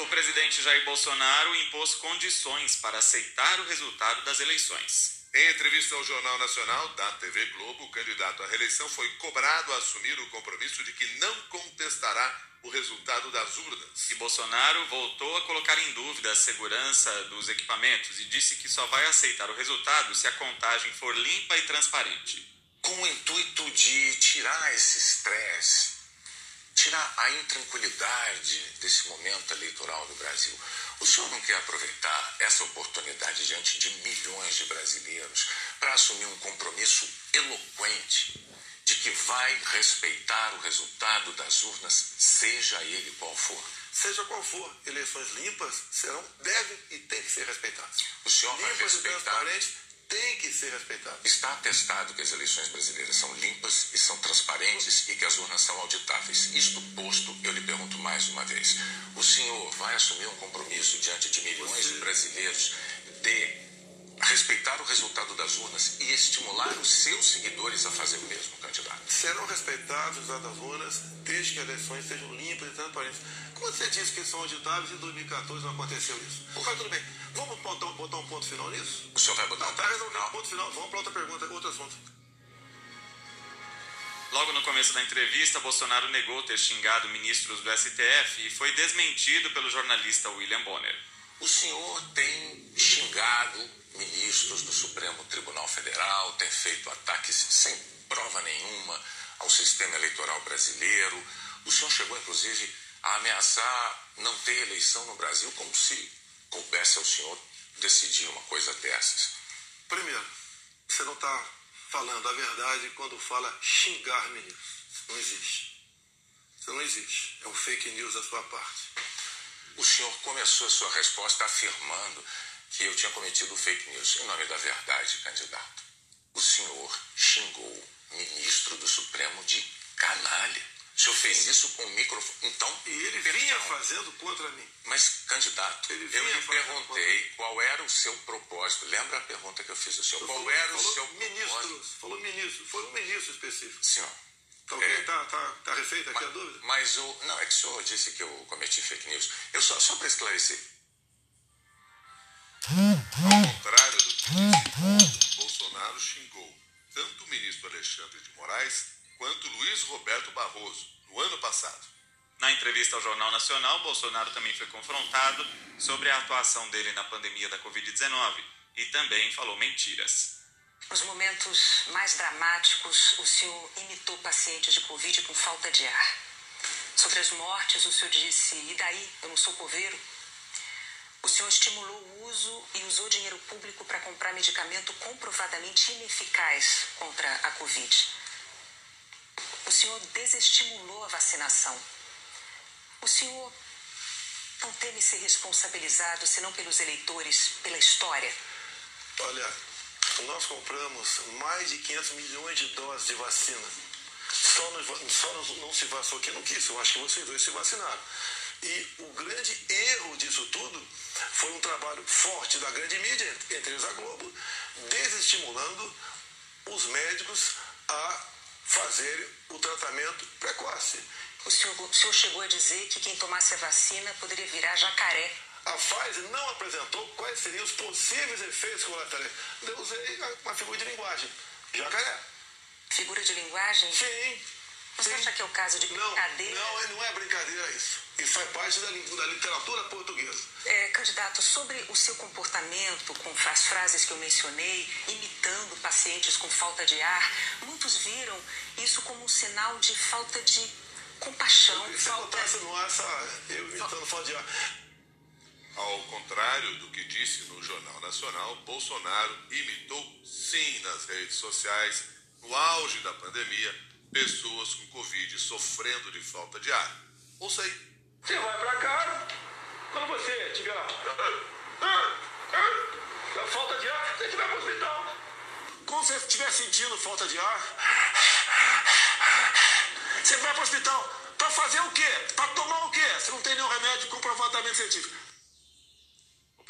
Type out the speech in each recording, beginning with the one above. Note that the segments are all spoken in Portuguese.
O presidente Jair Bolsonaro impôs condições para aceitar o resultado das eleições. Em entrevista ao Jornal Nacional da TV Globo, o candidato à reeleição foi cobrado a assumir o compromisso de que não contestará o resultado das urnas. E Bolsonaro voltou a colocar em dúvida a segurança dos equipamentos e disse que só vai aceitar o resultado se a contagem for limpa e transparente. Com o intuito de tirar esse estresse, tirar a intranquilidade desse momento eleitoral no Brasil, o senhor não quer aproveitar essa oportunidade diante de milhões de brasileiros para assumir um compromisso eloquente de que vai respeitar o resultado das urnas, seja ele qual for? Seja qual for, eleições limpas serão, devem e têm que ser respeitadas. O senhor limpas vai respeitar. e transparentes têm que ser respeitadas. Está atestado que as eleições brasileiras são limpas e são transparentes e que as urnas são auditáveis. Isto posto, eu lhe pergunto mais uma vez: o senhor vai assumir um compromisso diante de milhões de brasileiros de respeitar o resultado das urnas e estimular os seus seguidores a fazer o mesmo, candidato? Serão respeitados os resultados das urnas desde que as eleições sejam limpas e transparentes. Como você disse que são auditáveis, em 2014 não aconteceu isso. Mas tudo bem, vamos botar, botar um ponto final nisso? O senhor vai botar Não, um tá ponto resolvido. final? Ponto final. Vamos para outra pergunta, outro assunto. Logo no começo da entrevista, Bolsonaro negou ter xingado ministros do STF e foi desmentido pelo jornalista William Bonner. O senhor tem xingado ministros do Supremo Tribunal Federal, tem feito ataques sem prova nenhuma ao sistema eleitoral brasileiro. O senhor chegou, inclusive, a ameaçar não ter eleição no Brasil, como se coubesse ao senhor decidir uma coisa dessas. Primeiro, você não está falando a verdade quando fala xingar ministros. Não existe. Isso não existe. É um fake news da sua parte. O senhor começou a sua resposta afirmando que eu tinha cometido fake news. Em nome da verdade, candidato, o senhor xingou ministro do Supremo de canalha. O senhor fez isso com o microfone. Então, E ele vinha fazendo contra mim. Mas, candidato, eu lhe perguntei qual era o seu propósito. Lembra a pergunta que eu fiz ao senhor? Qual Falou- era o seu propósito? ministros. Falou ministro. Foi um ministro específico. Senhor, Tá ok? É. Tá, tá, tá refeita aqui a dúvida? mas o. Não, é que o senhor disse que eu cometi fake news. Eu só, só para esclarecer. Ao contrário do que disse ontem, Bolsonaro xingou tanto o ministro Alexandre de Moraes quanto Luiz Roberto Barroso no ano passado. Na entrevista ao Jornal Nacional, Bolsonaro também foi confrontado sobre a atuação dele na pandemia da Covid-19 e também falou mentiras. Nos momentos mais dramáticos, o senhor imitou pacientes de Covid com falta de ar. Sobre as mortes, o senhor disse: e daí? Eu não sou coveiro? O senhor estimulou o uso e usou dinheiro público para comprar medicamento comprovadamente ineficaz contra a Covid. O senhor desestimulou a vacinação. O senhor não teme ser responsabilizado, senão pelos eleitores, pela história? Olha, nós compramos mais de 500 milhões de doses de vacina. Só, não, só não se vacinou quem não quis. Eu acho que vocês dois se vacinaram. E o grande erro disso tudo foi um trabalho forte da grande mídia, entre eles a Globo, desestimulando os médicos a fazerem o tratamento precoce. O senhor, o senhor chegou a dizer que quem tomasse a vacina poderia virar jacaré. A Pfizer não apresentou quais seriam os possíveis efeitos colaterais. Eu usei uma figura de linguagem. Jacaré. Figura de linguagem? Sim. Você sim. acha que é o caso de Não, brincadeira? não, não é brincadeira isso. Isso faz parte da, da literatura portuguesa. É, candidato, sobre o seu comportamento com as frases que eu mencionei, imitando pacientes com falta de ar, muitos viram isso como um sinal de falta de compaixão, Se falta... botasse no ar, essa, eu imitando falta de ar. Ao contrário do que disse no Jornal Nacional, Bolsonaro imitou sim nas redes sociais, no auge da pandemia, pessoas com Covid sofrendo de falta de ar. Ouça aí. Você vai pra casa, quando você tiver falta de ar, você vai pro hospital. Quando você estiver sentindo falta de ar, você vai pro hospital. Pra fazer o quê? Pra tomar o quê? Você não tem nenhum remédio comprovadamente científico.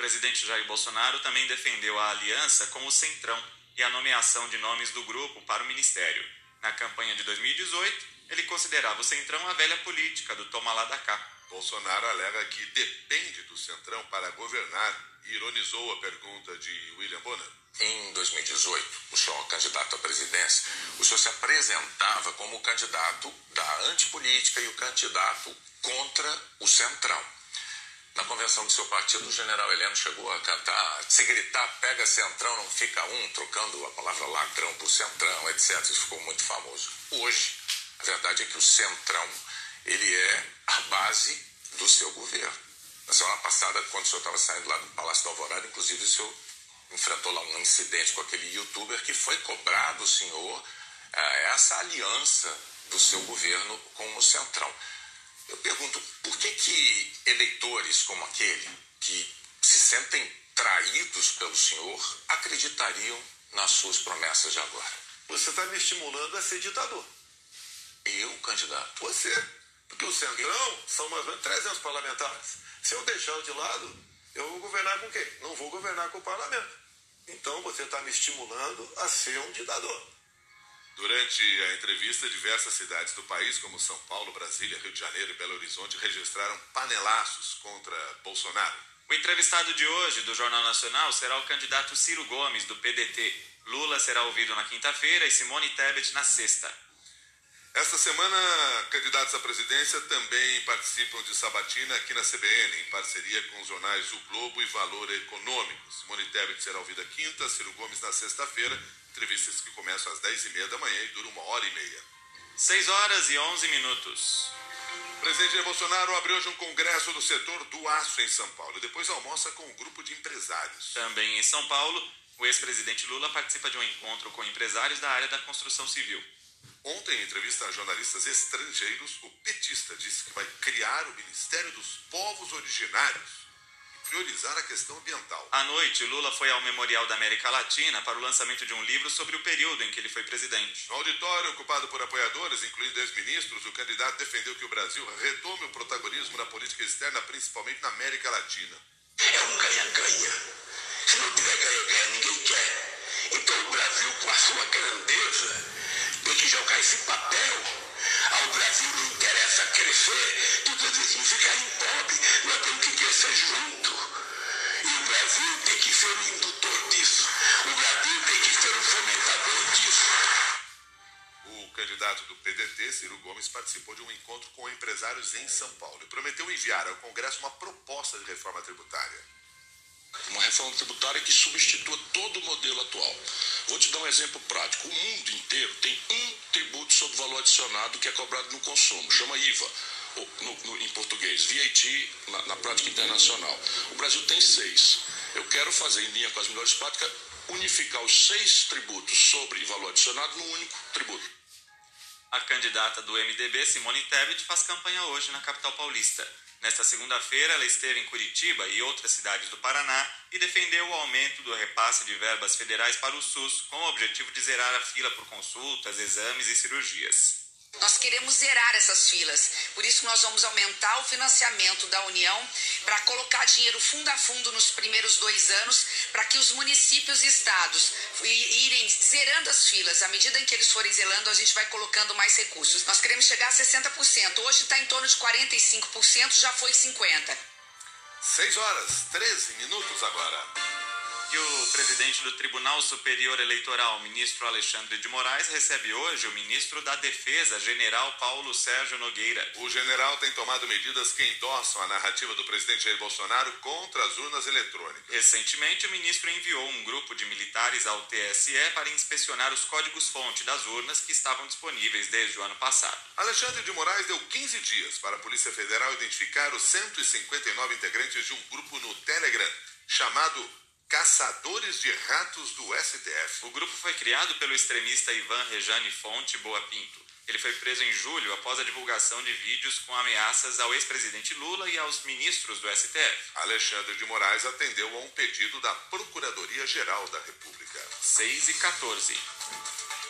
O presidente Jair Bolsonaro também defendeu a aliança com o Centrão e a nomeação de nomes do grupo para o ministério. Na campanha de 2018, ele considerava o Centrão a velha política do toma lá da cá. Bolsonaro alega que depende do Centrão para governar e ironizou a pergunta de William Bonner. Em 2018, o senhor candidato à presidência, o senhor se apresentava como o candidato da antipolítica e o candidato contra o Centrão. Na convenção do seu partido, o general Heleno chegou a cantar, se gritar, pega Centrão, não fica um, trocando a palavra ladrão por Centrão, etc. Isso ficou muito famoso. Hoje, a verdade é que o Centrão, ele é a base do seu governo. Na semana passada, quando o senhor estava saindo lá do Palácio da Alvorada, inclusive o senhor enfrentou lá um incidente com aquele youtuber que foi cobrar do senhor eh, essa aliança do seu governo com o Centrão. Eu pergunto, por que, que eleitores como aquele, que se sentem traídos pelo senhor, acreditariam nas suas promessas de agora? Você está me estimulando a ser ditador. Eu, candidato? Você. Porque o Centrão são mais ou menos 300 parlamentares. Se eu deixar de lado, eu vou governar com quem? Não vou governar com o parlamento. Então você está me estimulando a ser um ditador. Durante a entrevista, diversas cidades do país, como São Paulo, Brasília, Rio de Janeiro e Belo Horizonte, registraram panelaços contra Bolsonaro. O entrevistado de hoje do Jornal Nacional será o candidato Ciro Gomes, do PDT. Lula será ouvido na quinta-feira e Simone Tebet na sexta. Esta semana, candidatos à presidência também participam de sabatina aqui na CBN, em parceria com os jornais O Globo e Valor Econômico. Simone Tebet será ouvida quinta, Ciro Gomes na sexta-feira. Entrevistas que começam às 10 e meia da manhã e duram uma hora e meia. 6 horas e 11 minutos. O presidente Jair Bolsonaro abriu hoje um congresso do setor do aço em São Paulo e depois almoça com um grupo de empresários. Também em São Paulo, o ex-presidente Lula participa de um encontro com empresários da área da construção civil. Ontem, em entrevista a jornalistas estrangeiros, o petista disse que vai criar o Ministério dos Povos Originários e priorizar a questão ambiental. À noite, Lula foi ao Memorial da América Latina para o lançamento de um livro sobre o período em que ele foi presidente. No auditório, ocupado por apoiadores, incluindo ex-ministros, o candidato defendeu que o Brasil retome o protagonismo na política externa, principalmente na América Latina. É um ganha-ganha. Se não tiver ganha-ganha, ninguém quer. Então o Brasil, com a sua grandeza, tem que jogar esse papel. Ao Brasil não interessa crescer, tudo significa em pobre. Nós temos que crescer junto. E o Brasil tem que ser um indutor disso. O Brasil tem que ser um fomentador disso. O candidato do PDT, Ciro Gomes, participou de um encontro com empresários em São Paulo e prometeu enviar ao Congresso uma proposta de reforma tributária. Uma reforma tributária que substitua todo o modelo atual. Vou te dar um exemplo prático. O mundo inteiro tem um tributo sobre valor adicionado que é cobrado no consumo, chama IVA, no, no, em português, VAT na, na prática internacional. O Brasil tem seis. Eu quero fazer, em linha com as melhores práticas, unificar os seis tributos sobre valor adicionado num único tributo. A candidata do MDB, Simone Tebet, faz campanha hoje na capital paulista. Nesta segunda-feira, ela esteve em Curitiba e outras cidades do Paraná e defendeu o aumento do repasse de verbas federais para o SUS, com o objetivo de zerar a fila por consultas, exames e cirurgias. Nós queremos zerar essas filas. Por isso nós vamos aumentar o financiamento da União para colocar dinheiro fundo a fundo nos primeiros dois anos, para que os municípios e estados irem zerando as filas. À medida em que eles forem zelando, a gente vai colocando mais recursos. Nós queremos chegar a 60%. Hoje está em torno de 45%, já foi 50%. 6 horas, 13 minutos agora. E o presidente do Tribunal Superior Eleitoral, ministro Alexandre de Moraes, recebe hoje o ministro da Defesa, general Paulo Sérgio Nogueira. O general tem tomado medidas que endossam a narrativa do presidente Jair Bolsonaro contra as urnas eletrônicas. Recentemente, o ministro enviou um grupo de militares ao TSE para inspecionar os códigos-fonte das urnas que estavam disponíveis desde o ano passado. Alexandre de Moraes deu 15 dias para a Polícia Federal identificar os 159 integrantes de um grupo no Telegram chamado Caçadores de Ratos do STF. O grupo foi criado pelo extremista Ivan Rejane Fonte Boa Pinto. Ele foi preso em julho após a divulgação de vídeos com ameaças ao ex-presidente Lula e aos ministros do STF. Alexandre de Moraes atendeu a um pedido da Procuradoria-Geral da República. 6 e 14.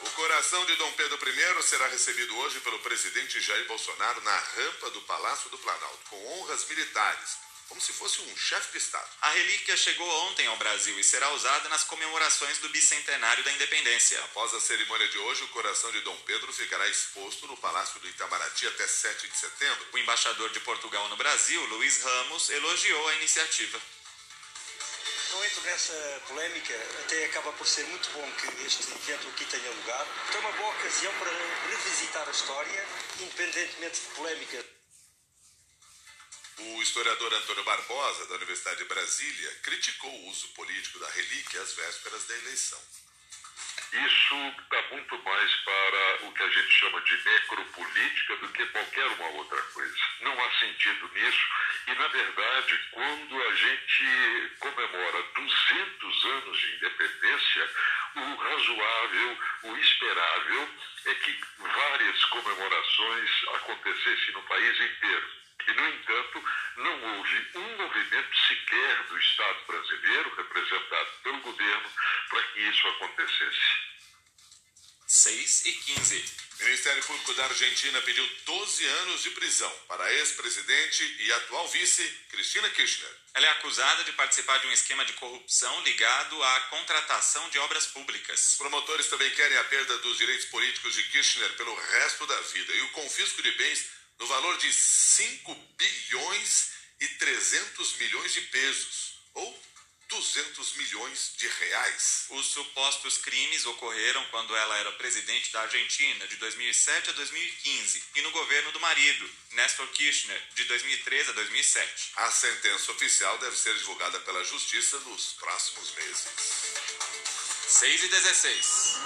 O coração de Dom Pedro I será recebido hoje pelo presidente Jair Bolsonaro na rampa do Palácio do Planalto, com honras militares como se fosse um chefe de Estado. A relíquia chegou ontem ao Brasil e será usada nas comemorações do bicentenário da independência. Após a cerimônia de hoje, o coração de Dom Pedro ficará exposto no Palácio do Itamaraty até 7 de setembro. O embaixador de Portugal no Brasil, Luiz Ramos, elogiou a iniciativa. Não entro nessa polémica, até acaba por ser muito bom que este evento aqui tenha lugar. É uma boa ocasião para revisitar a história, independentemente de polémica. O historiador Antônio Barbosa, da Universidade de Brasília, criticou o uso político da relíquia às vésperas da eleição. Isso está muito mais para o que a gente chama de necropolítica do que qualquer uma outra coisa. Não há sentido nisso. E, na verdade, quando a gente comemora 200 anos de independência, o razoável, o esperável é que várias comemorações acontecessem no país inteiro. E, no entanto, não houve um movimento sequer do Estado brasileiro, representado pelo governo, para que isso acontecesse. 6 e 15. O Ministério Público da Argentina pediu 12 anos de prisão para a ex-presidente e atual vice, Cristina Kirchner. Ela é acusada de participar de um esquema de corrupção ligado à contratação de obras públicas. Os promotores também querem a perda dos direitos políticos de Kirchner pelo resto da vida e o confisco de bens no valor de 5 bilhões e 300 milhões de pesos, ou 200 milhões de reais. Os supostos crimes ocorreram quando ela era presidente da Argentina, de 2007 a 2015, e no governo do marido, Néstor Kirchner, de 2013 a 2007. A sentença oficial deve ser divulgada pela Justiça nos próximos meses. 6 e 16.